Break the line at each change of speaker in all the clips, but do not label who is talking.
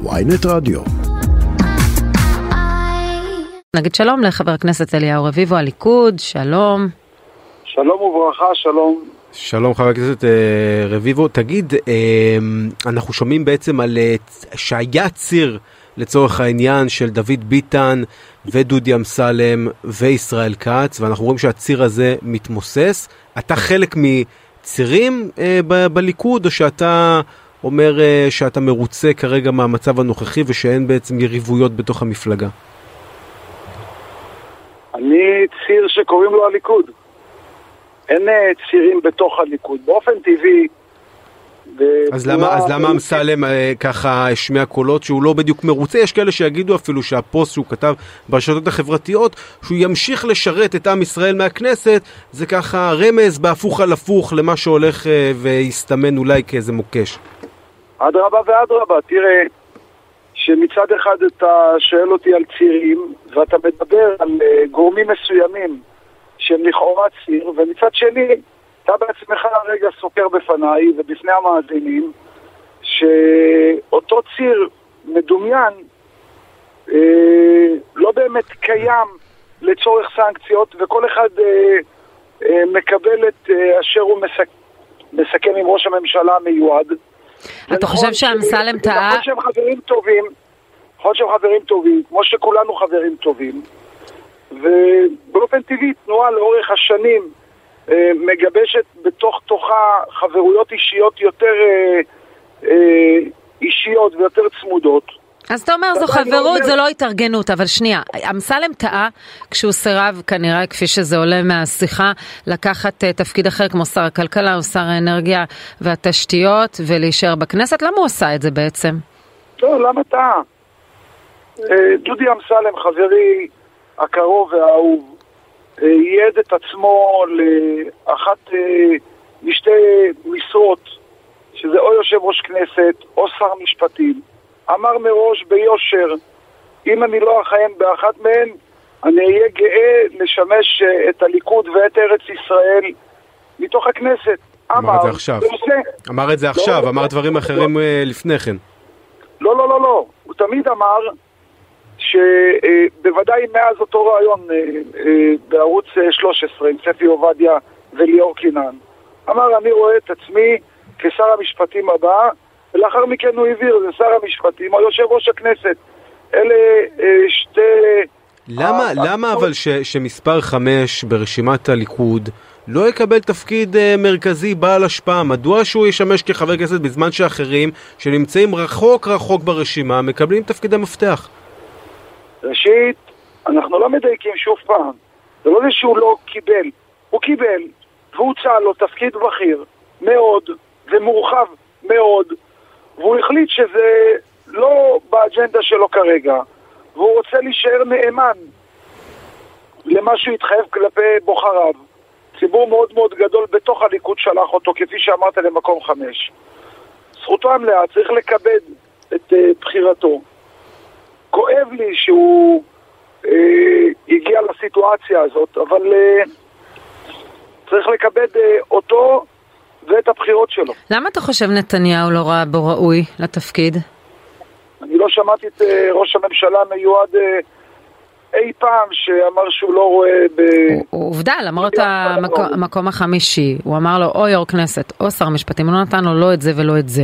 ויינט רדיו.
נגיד שלום לחבר הכנסת אליהו רביבו, הליכוד, שלום.
שלום וברכה, שלום.
שלום חבר הכנסת אה, רביבו, תגיד, אה, אנחנו שומעים בעצם על אה, שהיה ציר לצורך העניין של דוד ביטן ודודי אמסלם וישראל כץ, ואנחנו רואים שהציר הזה מתמוסס. אתה חלק מצירים בליכוד, או שאתה אומר שאתה מרוצה כרגע מהמצב הנוכחי ושאין בעצם יריבויות בתוך המפלגה?
אני ציר שקוראים לו הליכוד. אין אה, צירים בתוך הליכוד. באופן טבעי...
אז למה, אז למה אמסלם אה, ככה השמיע קולות שהוא לא בדיוק מרוצה? יש כאלה שיגידו אפילו שהפוסט שהוא כתב ברשתות החברתיות, שהוא ימשיך לשרת את עם ישראל מהכנסת, זה ככה רמז בהפוך על הפוך למה שהולך אה, ויסתמן אולי כאיזה מוקש.
אדרבה ואדרבה, תראה, שמצד אחד אתה שואל אותי על צירים, ואתה מדבר על גורמים מסוימים שהם לכאורה ציר, ומצד שני, אתה בעצמך הרגע סוקר בפניי ובפני המאזינים, שאותו ציר מדומיין אה, לא באמת קיים לצורך סנקציות, וכל אחד אה, אה, מקבל את אה, אשר הוא מסק, מסכם עם ראש הממשלה המיועד.
אתה חושב שאמסלם טעה?
נכון שהם חברים טובים, נכון שהם חברים טובים, כמו שכולנו חברים טובים. ובאופן טבעי תנועה לאורך השנים אה, מגבשת בתוך תוכה חברויות אישיות יותר אה, אה, אישיות ויותר צמודות.
אז אתה אומר זו חברות, זו לא התארגנות, אבל שנייה, אמסלם טעה כשהוא סירב כנראה, כפי שזה עולה מהשיחה, לקחת תפקיד אחר כמו שר הכלכלה או שר האנרגיה והתשתיות ולהישאר בכנסת, למה הוא עשה את זה בעצם?
לא, למה טעה? דודי אמסלם, חברי, הקרוב והאהוב אה, ייעד את עצמו לאחת אה, משתי משרות, שזה או יושב ראש כנסת או שר משפטים. אמר מראש ביושר, אם אני לא אכהן באחת מהן, אני אהיה גאה לשמש אה, את הליכוד ואת ארץ ישראל מתוך הכנסת.
אמר את זה עכשיו. אמר את זה עכשיו, לא, אמר דברים אחרים לפני כן.
לא, לא, לא, לא. הוא תמיד אמר שבוודאי מאז אותו רעיון אה, אה, בערוץ 13 עם ספי עובדיה וליאור קינן, אמר אני רואה את עצמי כשר המשפטים הבא, ולאחר מכן הוא הבהיר, זה שר המשפטים או יושב ראש הכנסת. אלה אה, שתי...
למה, למה אבל ש, שמספר 5 ברשימת הליכוד לא יקבל תפקיד uh, מרכזי בעל השפעה? מדוע שהוא ישמש כחבר כנסת בזמן שאחרים שנמצאים רחוק רחוק ברשימה מקבלים תפקידי מפתח?
ראשית, אנחנו לא מדייקים שוב פעם. זה לא זה שהוא לא קיבל. הוא קיבל, והוצע לו תפקיד בכיר מאוד ומורחב מאוד, והוא החליט שזה לא באג'נדה שלו כרגע, והוא רוצה להישאר נאמן למה שהוא התחייב כלפי בוחריו. ציבור מאוד מאוד גדול בתוך הליכוד שלח אותו, כפי שאמרת, למקום חמש. זכותו המלאה, צריך לכבד את uh, בחירתו. כואב לי שהוא אה, הגיע לסיטואציה הזאת, אבל אה, צריך לכבד אה, אותו ואת הבחירות שלו.
למה אתה חושב נתניהו לא ראה בו ראוי לתפקיד?
אני לא שמעתי את אה, ראש הממשלה המיועד אה, אי פעם שאמר שהוא לא רואה ב...
עובדה, למרות המקום החמישי, הוא אמר לו או יו"ר כנסת או שר משפטים, הוא לא נתן לו לא את זה ולא את זה.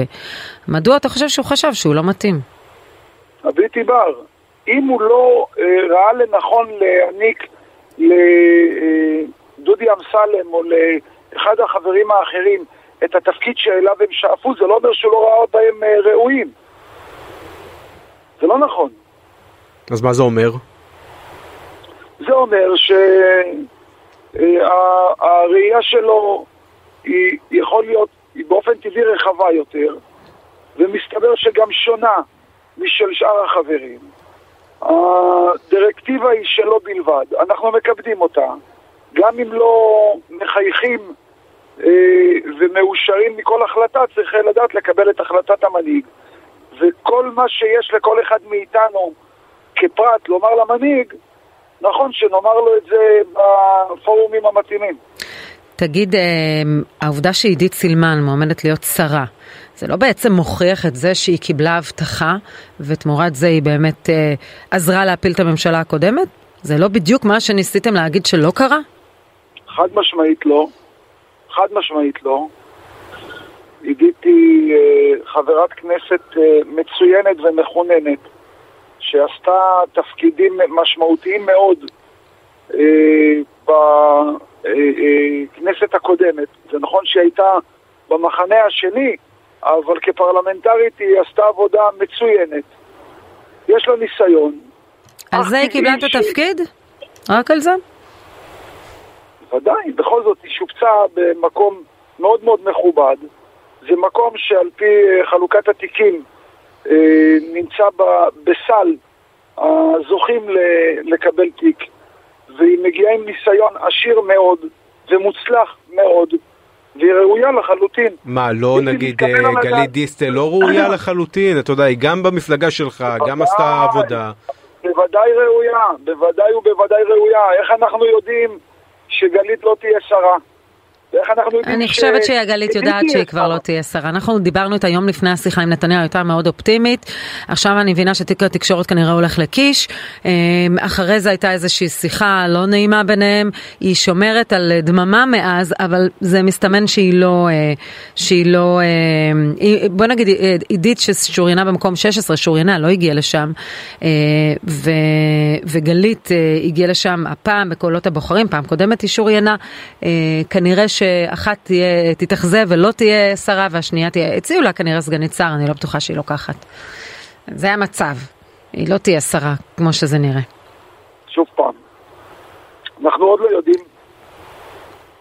מדוע אתה חושב שהוא חשב שהוא לא מתאים?
הבלתי בר. אם הוא לא אה, ראה לנכון להעניק לדודי אמסלם או לאחד החברים האחרים את התפקיד שאליו הם שאפו, זה לא אומר שהוא לא ראה בהם אה, ראויים. זה לא נכון.
אז מה זה אומר?
זה אומר שהראייה אה, שלו היא יכול להיות, היא באופן טבעי רחבה יותר, ומסתבר שגם שונה משל שאר החברים. הדירקטיבה היא שלו בלבד, אנחנו מקבדים אותה, גם אם לא מחייכים אה, ומאושרים מכל החלטה, צריך לדעת לקבל את החלטת המנהיג. וכל מה שיש לכל אחד מאיתנו כפרט לומר למנהיג, נכון שנאמר לו את זה בפורומים המתאימים.
תגיד, אה, העובדה שעידית סילמן מועמדת להיות שרה, זה לא בעצם מוכיח את זה שהיא קיבלה הבטחה, ותמורת זה היא באמת אה, עזרה להפיל את הממשלה הקודמת? זה לא בדיוק מה שניסיתם להגיד שלא קרה?
חד משמעית לא. חד משמעית לא. עידית היא אה, חברת כנסת אה, מצוינת ומכוננת, שעשתה תפקידים משמעותיים מאוד אה, בכנסת הקודמת. זה נכון שהיא הייתה במחנה השני, אבל כפרלמנטרית היא עשתה עבודה מצוינת. יש לה ניסיון.
על זה היא קיבלה את התפקיד? רק על זה?
ודאי, בכל זאת היא שופצה במקום מאוד מאוד מכובד. זה מקום שעל פי אה, חלוקת התיקים אה, נמצא בסל הזוכים לקבל תיק, והיא מגיעה עם ניסיון עשיר מאוד ומוצלח מאוד. והיא ראויה לחלוטין.
מה, לא נגיד אה, גלית דיסטל לא ראויה לחלוטין? אתה יודע, היא גם במפלגה שלך, גם עשתה עבודה.
בוודאי ראויה, בוודאי ובוודאי ראויה. איך אנחנו יודעים שגלית לא תהיה שרה? ואיך אנחנו יודעים
אני חושבת שהגלית יודעת שהיא כבר לא תהיה שרה. אנחנו דיברנו איתה יום לפני השיחה עם נתניהו, הייתה מאוד אופטימית. עכשיו אני מבינה שתיק התקשורת כנראה הולך לקיש. אמ, אחרי זה הייתה איזושהי שיחה לא נעימה ביניהם. היא שומרת על דממה מאז, אבל זה מסתמן שהיא לא... אה, שהיא לא... אה, בוא נגיד, אה, עידית ששוריינה במקום 16, שוריינה, לא הגיעה לשם. ו, וגלית הגיעה לשם הפעם בקולות הבוחרים, פעם קודמת היא שוריינה. כנראה שאחת תהיה, תתאכזב ולא תהיה שרה והשנייה תהיה, הציעו לה כנראה סגנית שר, אני לא בטוחה שהיא לוקחת. זה המצב, היא לא תהיה שרה כמו שזה נראה.
שוב פעם, אנחנו עוד לא יודעים.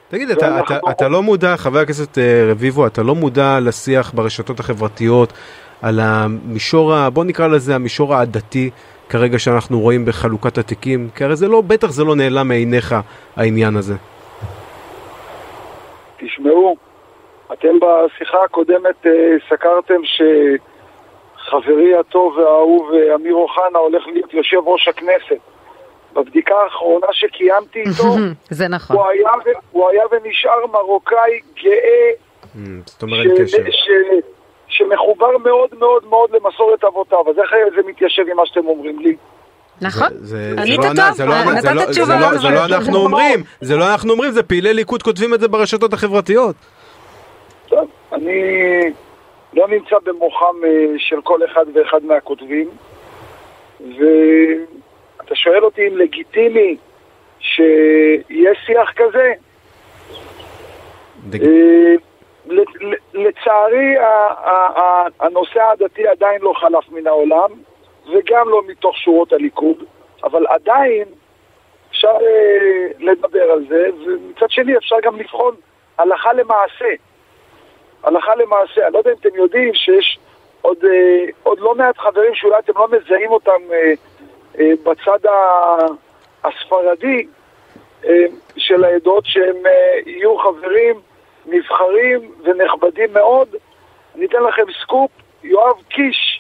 תגיד, אתה, אתה, אתה לא מודע, חבר הכנסת אה, רביבו, אתה לא מודע לשיח ברשתות החברתיות על המישור, בוא נקרא לזה המישור העדתי כרגע שאנחנו רואים בחלוקת התיקים? כי הרי זה לא, בטח זה לא נעלם מעיניך העניין הזה.
תשמעו, אתם בשיחה הקודמת אה, סקרתם שחברי הטוב והאהוב אה, אמיר אוחנה הולך להיות יושב ראש הכנסת. בבדיקה האחרונה שקיימתי איתו,
זה נכון.
הוא היה, הוא היה ונשאר מרוקאי גאה,
mm, זאת אומרת קשר.
שמחובר מאוד מאוד מאוד למסורת אבותיו, אז איך זה מתיישב עם מה שאתם אומרים לי?
נכון, ענית טוב, נתת תשובה.
זה לא אנחנו אומרים, זה לא אנחנו אומרים, זה פעילי ליכוד כותבים את זה ברשתות החברתיות.
טוב, אני לא נמצא במוחם אה, של כל אחד ואחד מהכותבים, ואתה שואל אותי אם לגיטימי שיהיה שיח כזה? אה, לצערי הנושא העדתי עדיין לא חלף מן העולם. וגם לא מתוך שורות הליכוד, אבל עדיין אפשר אה, לדבר על זה, ומצד שני אפשר גם לבחון הלכה למעשה. הלכה למעשה, אני לא יודע אם אתם יודעים שיש עוד, אה, עוד לא מעט חברים שאולי אתם לא מזהים אותם אה, אה, בצד הספרדי אה, של העדות, שהם אה, יהיו חברים נבחרים ונכבדים מאוד. אני אתן לכם סקופ, יואב קיש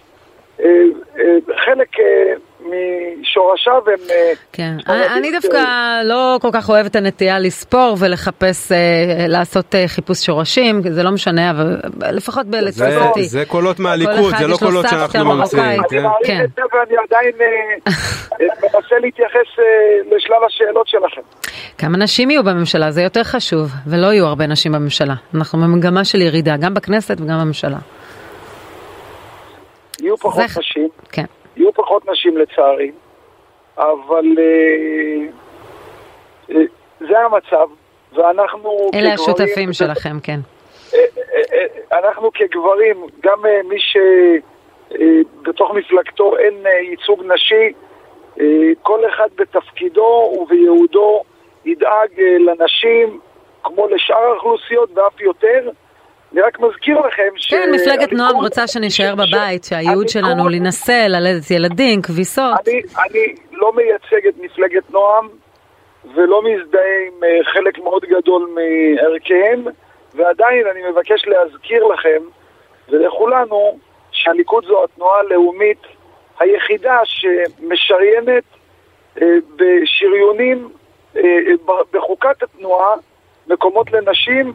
חלק אה, משורשיו הם...
כן, אני דווקא לא כל כך אוהבת הנטייה לספור ולחפש, לעשות חיפוש שורשים, זה לא משנה, אבל לפחות לתפיסתי.
זה קולות מהליכוד, זה לא קולות שאנחנו ממציאים.
אני מעריך כן. את זה ואני עדיין מנסה להתייחס לשלב השאלות שלכם.
כמה נשים יהיו בממשלה, זה יותר חשוב, ולא יהיו הרבה נשים בממשלה. אנחנו במגמה של ירידה, גם בכנסת וגם בממשלה.
יהיו פחות זה... נשים,
כן.
יהיו פחות נשים לצערי, אבל אה, אה, זה המצב, ואנחנו
אלה כגברים... השותפים שלכם, כן.
אה, אנחנו כגברים, גם מי שבתוך מפלגתו אין ייצוג נשי, כל אחד בתפקידו ובייעודו ידאג לנשים כמו לשאר האוכלוסיות ואף יותר. אני רק מזכיר לכם ש...
כן, מפלגת נועם רוצה שנשאר בבית, שהייעוד שלנו להינשא, ללדת ילדים, כביסות.
אני לא מייצג את מפלגת נועם ולא מזדהה עם אה, חלק מאוד גדול מערכיהם, ועדיין אני מבקש להזכיר לכם ולכולנו שהליכוד זו התנועה הלאומית היחידה שמשריינת אה, בשריונים אה, בחוקת התנועה מקומות לנשים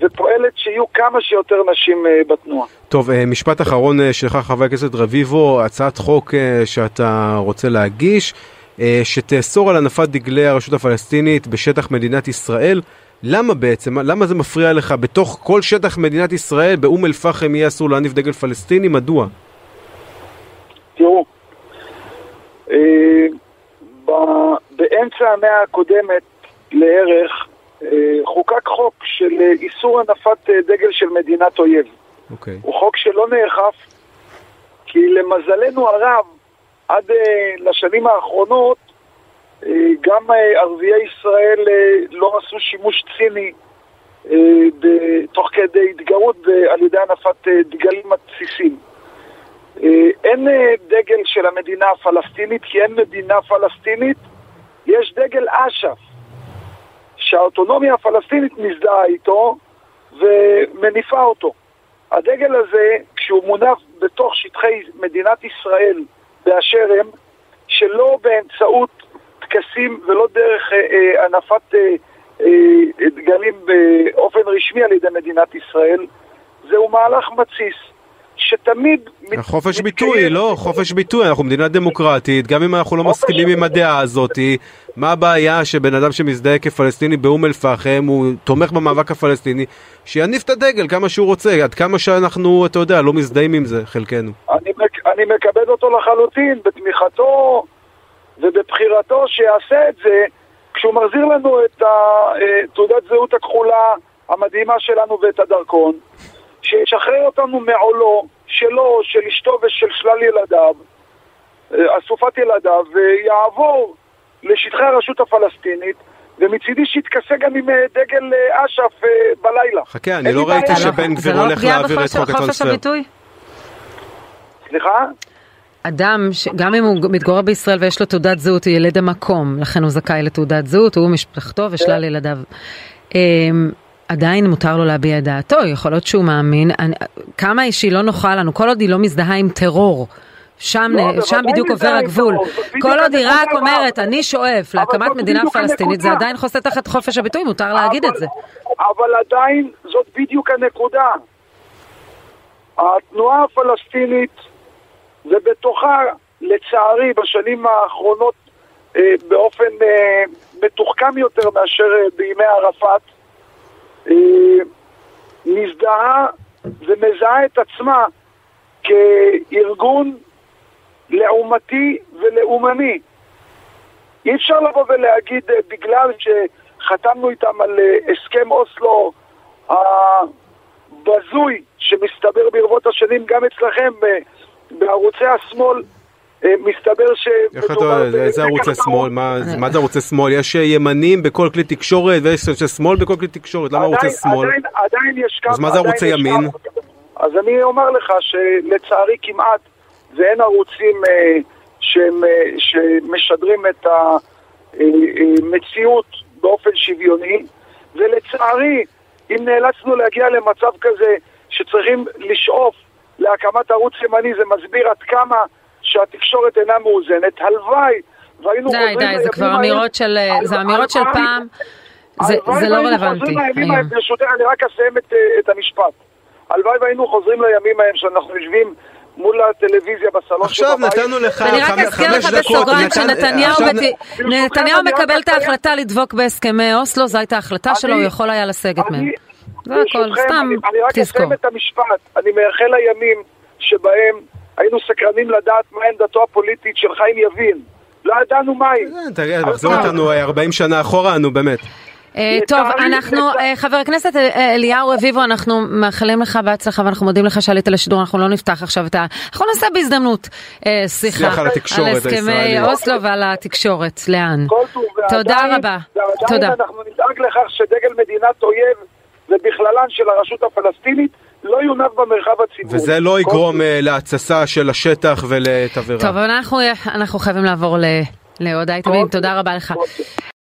ופועלת שיהיו כמה שיותר נשים אה, בתנועה.
טוב, אה, משפט אחרון אה, שלך, חבר הכנסת רביבו, הצעת חוק שאתה רוצה להגיש, שתאסור על הנפת דגלי הרשות הפלסטינית בשטח מדינת ישראל. למה בעצם? למה זה מפריע לך? בתוך כל שטח מדינת ישראל, באום אל-פחם יהיה אסור להניף דגל פלסטיני? מדוע?
תראו, באמצע המאה הקודמת לערך חוקק חוק של איסור הנפת אה, דגל של מדינת אויב.
Okay. אוקיי.
הוא חוק שלא נאכף, כי למזלנו הרב, עד לשנים האחרונות, גם ערביי ישראל לא עשו שימוש ציני תוך כדי התגרות על ידי הנפת דגלים מתסיסים. אין דגל של המדינה הפלסטינית, כי אין מדינה פלסטינית, יש דגל אש"ף. שהאוטונומיה הפלסטינית מזדהה איתו ומניפה אותו. הדגל הזה, כשהוא מונף בתוך שטחי מדינת ישראל באשר הם, שלא באמצעות טקסים ולא דרך אה, אה, הנפת אה, אה, דגלים באופן רשמי על ידי מדינת ישראל, זהו מהלך מתסיס. שתמיד...
חופש ביטוי, לא, חופש ביטוי, אנחנו מדינה דמוקרטית, גם אם אנחנו לא מסכימים עם הדעה הזאת, מה הבעיה שבן אדם שמזדהה כפלסטיני באום אל-פחם, הוא תומך במאבק הפלסטיני, שיניף את הדגל כמה שהוא רוצה, עד כמה שאנחנו, אתה יודע, לא מזדהים עם זה, חלקנו.
אני, אני מכבד אותו לחלוטין, בתמיכתו ובבחירתו שיעשה את זה, כשהוא מחזיר לנו את אה, תעודת זהות הכחולה המדהימה שלנו ואת הדרכון. שישחרר אותנו מעולו, שלו, של אשתו ושל שלל ילדיו, אה, אסופת ילדיו, ויעבור לשטחי הרשות הפלסטינית, ומצידי שיתכסה גם עם אה, דגל אה, אש"ף בלילה.
חכה, אני לא ראיתי שבן גביר הולך להעביר את חוק הטרנספר.
סליחה?
אדם, גם אם הוא מתגורר בישראל ויש לו תעודת זהות, הוא ילד המקום, לכן הוא זכאי לתעודת זהות, הוא ומשפחתו ושלל כן. ילדיו. עדיין מותר לו להביע את דעתו, יכול להיות שהוא מאמין, אני, כמה שהיא לא נוחה לנו, כל עוד היא לא מזדהה עם טרור. שם, לא, שם בדיוק עובר הגבול. כל עוד היא רק אומרת, אני שואף להקמת מדינה פלסטינית, זה עדיין חוסה תחת חופש הביטוי, מותר אבל, להגיד את זה.
אבל עדיין זאת בדיוק הנקודה. התנועה הפלסטינית, ובתוכה, לצערי, בשנים האחרונות, אה, באופן אה, מתוחכם יותר מאשר אה, בימי ערפאת, מזדהה ומזהה את עצמה כארגון לעומתי ולאומני. אי אפשר לבוא ולהגיד אה, בגלל שחתמנו איתם על אה, הסכם אוסלו הבזוי שמסתבר ברבות השנים גם אצלכם בערוצי השמאל אה, מסתבר ש...
איך אתה, איזה ערוצי שמאל? מה זה ערוצי שמאל? יש אה, ימנים בכל כלי תקשורת ויש שמאל בכל כלי תקשורת, למה ערוצי שמאל?
עדיין יש כמה...
אז מה זה ערוצי ימין?
אז אני אומר לך שלצערי כמעט ואין ערוצים אה, שמשדרים את המציאות באופן שוויוני, ולצערי, אם נאלצנו להגיע למצב כזה שצריכים לשאוף להקמת ערוץ ימני, זה מסביר עד כמה שהתקשורת אינה מאוזנת, הלוואי והיינו
די, חוזרים... די, די, זה כבר אמירות של, זה אמירות של פעם, זה, זה לא רלוונטי
היום. ברשותך, אני רק אסיים את, את המשפט. הלוואי והיינו חוזרים לימים ההם שאנחנו יושבים מול הטלוויזיה בסלון
עכשיו נתנו לך חמש דקות.
אני רק אזכיר לך בסוגריים שנתניהו מקבל את ההחלטה לדבוק בהסכמי אוסלו, זו הייתה ההחלטה שלו, הוא יכול היה לסגת מהם. זה הכל, סתם תזכור.
אני רק אסיים את המשפט, אני מייחל לימים שבהם היינו סקרנים לדעת מה עמדתו הפוליטית של חיים יבין. לא ידענו מהי.
אה, תגיד, מחזור אותנו 40 שנה אחורה, נו באמת.
אה, טוב, אנחנו, אה, חבר הכנסת אליהו רביבו, אנחנו מאחלים לך בהצלחה ואנחנו מודים לך שעלית לשידור, אנחנו לא נפתח עכשיו את ה... אנחנו נעשה בהזדמנות שיחה
על
הסכמי אוסלו ועל התקשורת, לאן. תודה רבה.
תודה. אנחנו נדאג לכך שדגל מדינת אויב ובכללן של הרשות הפלסטינית לא יונף במרחב הציבורי.
וזה לא יגרום uh, להתססה של השטח ולתבערה.
טוב, אנחנו, אנחנו חייבים לעבור לעוד אייטמים, תודה רבה לך.